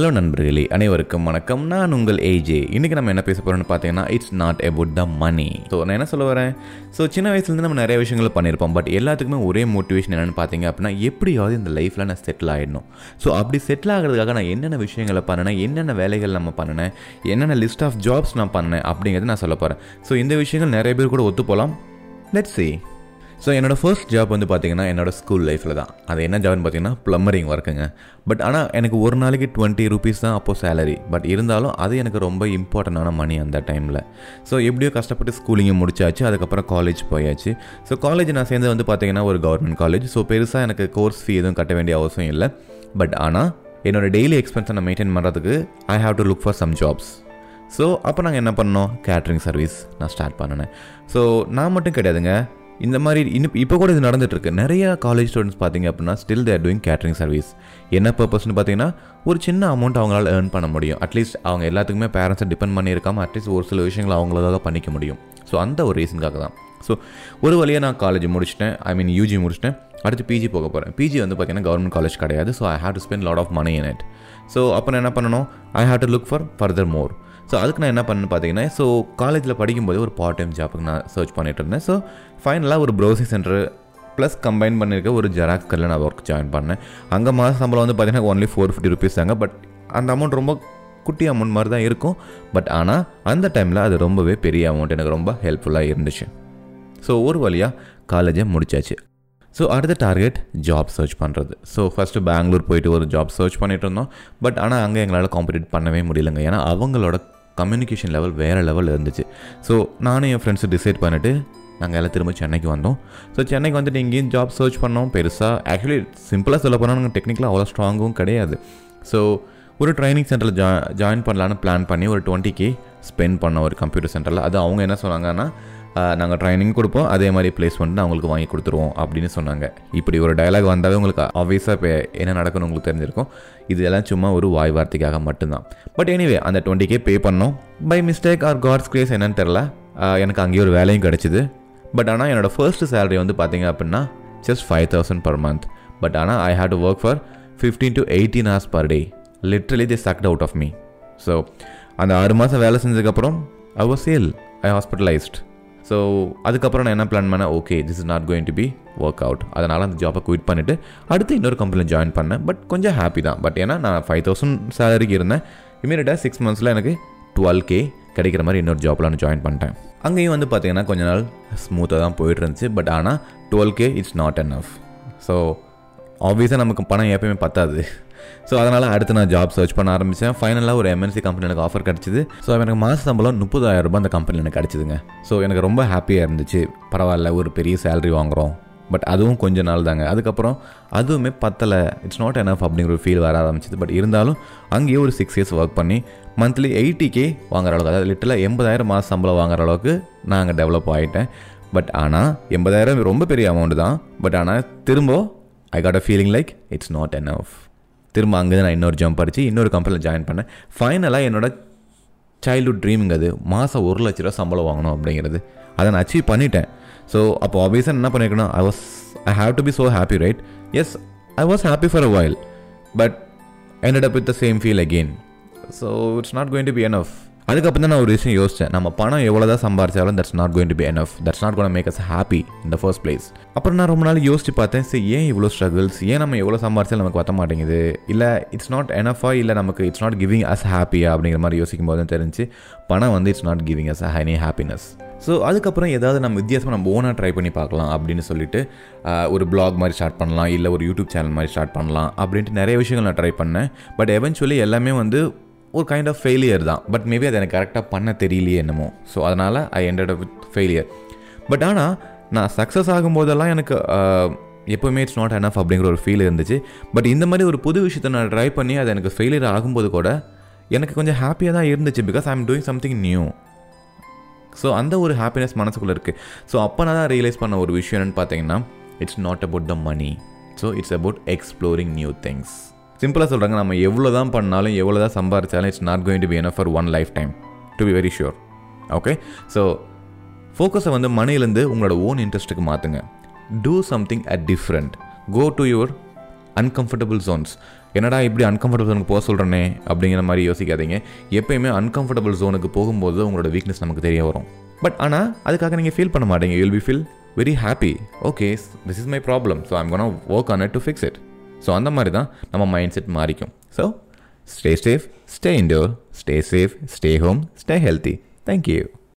Hello நண்பர்களே. அனைவருக்கும் வணக்கம். நான் உங்கள் ஏஜே இன்றைக்கி நம்ம என்ன பேச போகிறோம்னு பார்த்தீங்கன்னா it's not about the money so நான் என்ன சொல்ல வரேன்? ஸோ சின்ன வயசுலேருந்து நம்ம நிறைய விஷயங்கள் பண்ணியிருப்போம். பட் எல்லாத்துக்குமே ஒரே மோட்டிவேஷன் என்னென்னு பார்த்தீங்க அப்படின்னா எப்படியாவது இந்த லைஃப்பில் நான் செட்டில் ஆகிடணும் ஸோ அப்படி செட்டில் ஆகிறதுக்காக நான் என்னென்ன விஷயங்களை பண்ணினேன்? என்னென்ன வேலைகள் நம்ம பண்ணினேன்? என்னென்ன லிஸ்ட் ஆஃப் ஜாப்ஸ் நான் பண்ணேன் அப்படிங்கிறது நான் சொல்ல போகிறேன் ஸோ இந்த விஷயங்கள் நிறைய பேர் கூட ஒத்து போகலாம். லெட்ஸ் சி ஸோ என்னோட ஃபர்ஸ்ட் ஜாப் வந்து பார்த்தீங்கன்னா என்னோடய ஸ்கூல் லைஃப்பில் தான். அது என்ன ஜாப்னு பார்த்தீங்கன்னா ப்ளம்பரிங் ஒர்க்குங்க பட் ஆனால் எனக்கு ஒரு நாளைக்கு டுவெண்ட்டி ருபீஸ் தான் அப்போது சேலரி பட் இருந்தாலும் அது எனக்கு ரொம்ப இம்பார்ட்டண்டான மணி அந்த டைமில் ஸோ எப்படியோ கஷ்டப்பட்டு ஸ்கூலிங்கை முடிச்சாச்சு. அதுக்கப்புறம் காலேஜ் போயாச்சு. ஸோ காலேஜ் நான் சேர்ந்து வந்து பார்த்தீங்கன்னா ஒரு கவர்மெண்ட் காலேஜ் ஸோ பெருசாக எனக்கு கோர்ஸ் ஃபீ எதுவும் கட்ட வேண்டிய அவசியம் இல்லை. பட் ஆனால் என்னோட டெய்லி எக்ஸ்பென்ஸை நான் மெயின்டைன் பண்ணுறதுக்கு I have to look for some jobs so அப்போ நாங்கள் என்ன பண்ணோம்? கேட்ரிங் சர்வீஸ் நான் ஸ்டார்ட் பண்ணினேன். ஸோ நான் மட்டும் கிடையாதுங்க. இந்த மாதிரி இன்னும் இப்போ கூட இது நடந்துட்டுருக்கு. நிறைய காலேஜ் ஸ்டூடெண்ட்ஸ் பார்த்தீங்க அப்படின்னா still they're doing catering service என்ன பர்பஸ்னு பார்த்தீங்கன்னா ஒரு சின்ன அமௌண்ட் அவங்களால ஏர்ன் பண்ண முடியும். அட்லீஸ்ட் அவங்க எல்லாத்துக்குமே பேரண்ட்ஸை டிபெண்ட் பண்ணியிருக்காம அட்லீஸ்ட் ஒரு சில விஷயங்களை அவங்களுக்காக பண்ணிக்க முடியும். ஸோ அந்த ஒரு ரீசனுக்காக தான். ஸோ ஒரு வழியாக நான் காலேஜ் முடிச்சிட்டேன். ஐ மீன் யூஜி முடிச்சிட்டேன். அடுத்து பிஜி போக போகிறேன் பிஜி வந்து பார்த்தீங்கன்னா கவர்மெண்ட் காலேஜ் கிடையாது. So I have to spend lot of money in it so அப்போ நான் என்ன பண்ணணும்? I have to look for further more so அதுக்கு நான் என்ன பண்ணேன்னு பார்த்தீங்கன்னா ஸோ காலேஜில் படிக்கும்போது ஒரு பார்ட் டைம் ஜாப்புக்கு நான் சர்ச் பண்ணிட்டு இருந்தேன். ஸோ ஃபைனலாக ஒரு ப்ரௌசிங் சென்டர் ப்ளஸ் கம்பைன் பண்ணியிருக்க ஒரு ஜெராக்ஸ் கடையில் நான் ஒர்க் ஜாயின் பண்ணேன். அங்கே மாத சம்பளம் வந்து பார்த்தீங்கன்னா ஒன்லி ஃபோர் ஃபிஃப்டி ருபீஸ் தாங்க. பட் அந்த அமௌண்ட் ரொம்ப குட்டி அமௌண்ட் மாதிரி தான் இருக்கும். பட் ஆனால் அந்த டைமில் அது ரொம்பவே பெரிய அமௌண்ட் எனக்கு ரொம்ப ஹெல்ப்ஃபுல்லாக இருந்துச்சு. ஸோ ஒரு வழியாக காலேஜை முடிச்சாச்சு. ஸோ அடுத்த டார்கெட் ஜாப் சர்ச் பண்ணுறது ஸோ ஃபஸ்ட்டு பெங்களூர் போயிட்டு ஒரு ஜாப் சர்ச் பண்ணிட்டு இருந்தோம். பட் ஆனால் அங்கே எங்களால் காம்படிட் பண்ணவே முடியலங்க. ஏன்னா அவங்களோட கம்யூனிகேஷன் லெவல் வேறு லெவல் இருந்துச்சு. ஸோ நானும் என் ஃப்ரெண்ட்ஸு டிசைட் பண்ணிவிட்டு நாங்கள் எல்லாம் திரும்ப சென்னைக்கு வந்தோம். ஸோ சென்னைக்கு வந்துட்டு இங்கேயும் ஜாப் சர்ச் பண்ணோம் பெருசாக ஆக்சுவலி சிம்பிளாக சொல்ல போனால் நாங்கள் டெக்னிக்கலாக அவ்வளோ ஸ்ட்ராங்கும் கிடையாது. ஸோ ஒரு ட்ரைனிங் சென்டரில் ஜா ஜாயின் பண்ணலான்னு பிளான் பண்ணி ஒரு டுவெண்ட்டி கே ஸ்பெண்ட் பண்ணோம் ஒரு கம்ப்யூட்டர் சென்டரில் அது அவங்க என்ன சொன்னாங்கன்னா நாங்கள் ட்ரைனிங் கொடுப்போம். அதே மாதிரி பிளேஸ்மெண்ட் நான் உங்களுக்கு வாங்கி கொடுத்துருவோம் அப்படின்னு சொன்னாங்க. இப்படி ஒரு டயலாக் வந்தாவே உங்களுக்கு ஆப்வியஸாக இப்போ என்ன நடக்குன்னு உங்களுக்கு தெரிஞ்சிருக்கும். இது எல்லாம் சும்மா ஒரு வாய் வார்த்தைக்காக மட்டும்தான். பட் எனிவே அந்த டுவெண்ட்டி கே பே பண்ணோம். By mistake or God's grace என்னன்னு தெரில எனக்கு அங்கேயே ஒரு வேலையும் கிடச்சிது. பட் ஆனால் என்னோடய ஃபர்ஸ்ட் சேலரி வந்து பார்த்தீங்க அப்படின்னா just five thousand per month but ஆனால் I had to work for fifteen to eighteen hours per day literally they sucked out of me so அந்த ஆறு மாதம் வேலை செஞ்சதுக்கப்புறம் I was sale I hospitalized so அதுக்கப்புறம் நான் என்ன பிளான் பண்ணேன்? Okay this is not going to be work out அதனால் அந்த ஜாப்பை குவிட் பண்ணிவிட்டு அடுத்து இன்னொரு கம்பெனியில் ஜாயின் பண்ணேன். பட் கொஞ்சம் ஹாப்பி தான். பட் ஏன்னா நான் ஃபைவ் தௌசண்ட் சேலரிக்கு இருந்தேன். இமீடியட்டாக சிக்ஸ் மந்த்ஸில் எனக்கு டுவெல் கே கிடைக்கிற மாதிரி இன்னொரு ஜாப்பில் நான் ஜாயின் பண்ணிட்டேன். அங்கேயும் வந்து பார்த்தீங்கன்னா கொஞ்ச நாள் ஸ்மூத்தாக தான் போயிட்டு இருந்துச்சு. பட் ஆனால் twelve K it's not enough so ஆப்வியஸாக நமக்கு பணம் எப்பயுமே பத்தாது. ஸோ அதனால் அடுத்து நான் ஜாப் சர்ச் பண்ண ஆரம்பித்தேன் ஃபைனலாக ஒரு எம்என்சி கம்பெனி எனக்கு ஆஃபர் கிடச்சிது. ஸோ எனக்கு மாத சம்பளம் முப்பதாயிரம் ரூபாய் அந்த கம்பெனி எனக்கு கிடச்சிதுங்க. ஸோ எனக்கு ரொம்ப ஹாப்பியாக இருந்துச்சு. பரவாயில்ல ஒரு பெரிய சேலரி வாங்குகிறோம் பட் அதுவும் கொஞ்ச நாள் தாங்க. அதுக்கப்புறம் அதுவுமே பத்தலை. இட்ஸ் நாட் எனஃப் அப்படிங்கிற ஒரு ஃபீல் வர ஆரம்பிச்சிது. பட் இருந்தாலும் அங்கேயே ஒரு சிக்ஸ் இயர்ஸ் ஒர்க் பண்ணி மந்த்லி எயிட்டி கே வாங்குற அளவுக்கு அதாவது லிட்டலாக எண்பதாயிரம் மாத சம்பளம் வாங்குற அளவுக்கு நான் அங்கே டெவலப் ஆகிட்டேன் பட் ஆனால் எண்பதாயிரம் ரொம்ப பெரிய அமௌண்ட் தான். பட் ஆனால் திரும்ப I got a feeling like it's not enough திரும்ப அங்கே நான் இன்னொரு ஜம்ப் அடித்து இன்னொரு கம்பெனியில் ஜாயின் பண்ணேன். ஃபைனலாக என்னோட சைல்டுஹுட் ட்ரீமிங் அது மாதம் ஒரு லட்ச ரூபா சம்பளம் வாங்கணும் அப்படிங்கிறது. அதை நான் அச்சீவ் பண்ணிட்டேன். ஸோ அப்போ ஆப்வியஸாக என்ன பண்ணியிருக்கணும் I was I have to be so happy right yes I was happy for a while but ended up with the same feel again so it's not going to be enough அதுக்கப்புறம் தான் நான் ஒரு விஷயம் யோசித்தேன் நம்ம பணம் எவ்வளோ தான் சம்பாரிச்சாலும் that's not going to be enough that's not gonna make us happy இந்த ஃபர்ஸ்ட் பிளேஸ் அப்புறம் நான் ரொம்ப நாள் யோசிச்சு பார்த்தேன். சரி ஏன் இவ்வளோ ஸ்ட்ரகிள்ஸ் ஏன் நம்ம எவ்வளோ சம்பாரிச்சாலும் நமக்கு வர மாட்டேங்குது? இல்லை இட்ஸ் நாட் எனஃபா இல்லை நமக்கு இட்ஸ் நாட் கிவிங் அஸ் ஹாப்பியா அப்படிங்கிற மாதிரி யோசிக்கும் போது தெரிஞ்சு பணம் வந்து it's not giving us any happiness so அதுக்கப்புறம் ஏதாவது நம்ம வித்தியாசமாக நம்ம ஓனாக ட்ரை பண்ணி பார்க்கலாம் அப்படின்னு சொல்லிட்டு ஒரு பிளாக் மாதிரி ஸ்டார்ட் பண்ணலாம். இல்லை ஒரு யூடியூப் சேனல் மாதிரி ஸ்டார்ட் பண்ணலாம். அப்படின்ட்டு நிறைய விஷயங்கள் நான் ட்ரை பண்ணேன். பட் எவென்ச்சுவலி எல்லாமே வந்து ஒரு கைண்ட் ஆஃப் ஃபெயிலியர் தான். பட் மேபி அதை எனக்கு கரெக்டாக பண்ண தெரியலையே என்னமோ. ஸோ அதனால் I ended with failure but ஆனால் நான் சக்ஸஸ் ஆகும்போதெல்லாம் எனக்கு எப்போவுமே இட்ஸ் நாட் எனஃப் அப்படிங்கிற ஒரு ஃபீல் இருந்துச்சு. பட் இந்த மாதிரி ஒரு புது விஷயத்தை நான் ட்ரை பண்ணி அது எனக்கு ஃபெயிலியர் ஆகும்போது கூட எனக்கு கொஞ்சம் ஹாப்பியாக தான் இருந்துச்சு. Because I am doing something new so அந்த ஒரு ஹாப்பினஸ் மனசுக்குள்ளே இருக்குது ஸோ அப்போ நான் தான் ரியலைஸ் பண்ண ஒரு விஷயம் என்னென்னு பார்த்தீங்கன்னா it's not about the money so it's about exploring new things சிம்பிளாக சொல்கிறாங்க நம்ம எவ்வளோ தான் பண்ணாலும் எவ்வளோ தான் சம்பாரிச்சாலும் it's not going to be enough for one life time to be very sure okay so ஃபோக்கஸை வந்து மணிலேருந்து உங்களோட ஓன் இன்ட்ரெஸ்ட்டுக்கு மாற்றுங்க do something at different go to your uncomfortable zones என்னடா இப்படி அன்கம்ஃபர்டபுள் ஜோனுக்கு போக சொல்கிறேனே அப்படிங்கிற மாதிரி யோசிக்காதீங்க. எப்பயுமே அன்கம்ஃபர்டபுள் ஜோனுக்கு போகும்போது உங்களோட வீக்னஸ் நமக்கு தெரிய வரும். பட் ஆனால் அதுக்காக நீங்கள் ஃபீல் பண்ண மாட்டீங்க. You'll be feel very happy okay this is my problem so I'm gonna work on it to fix it so அந்த மாதிரி தான் நம்ம mind set மாறிக்கும் so stay safe stay indoor stay safe stay home stay healthy thank you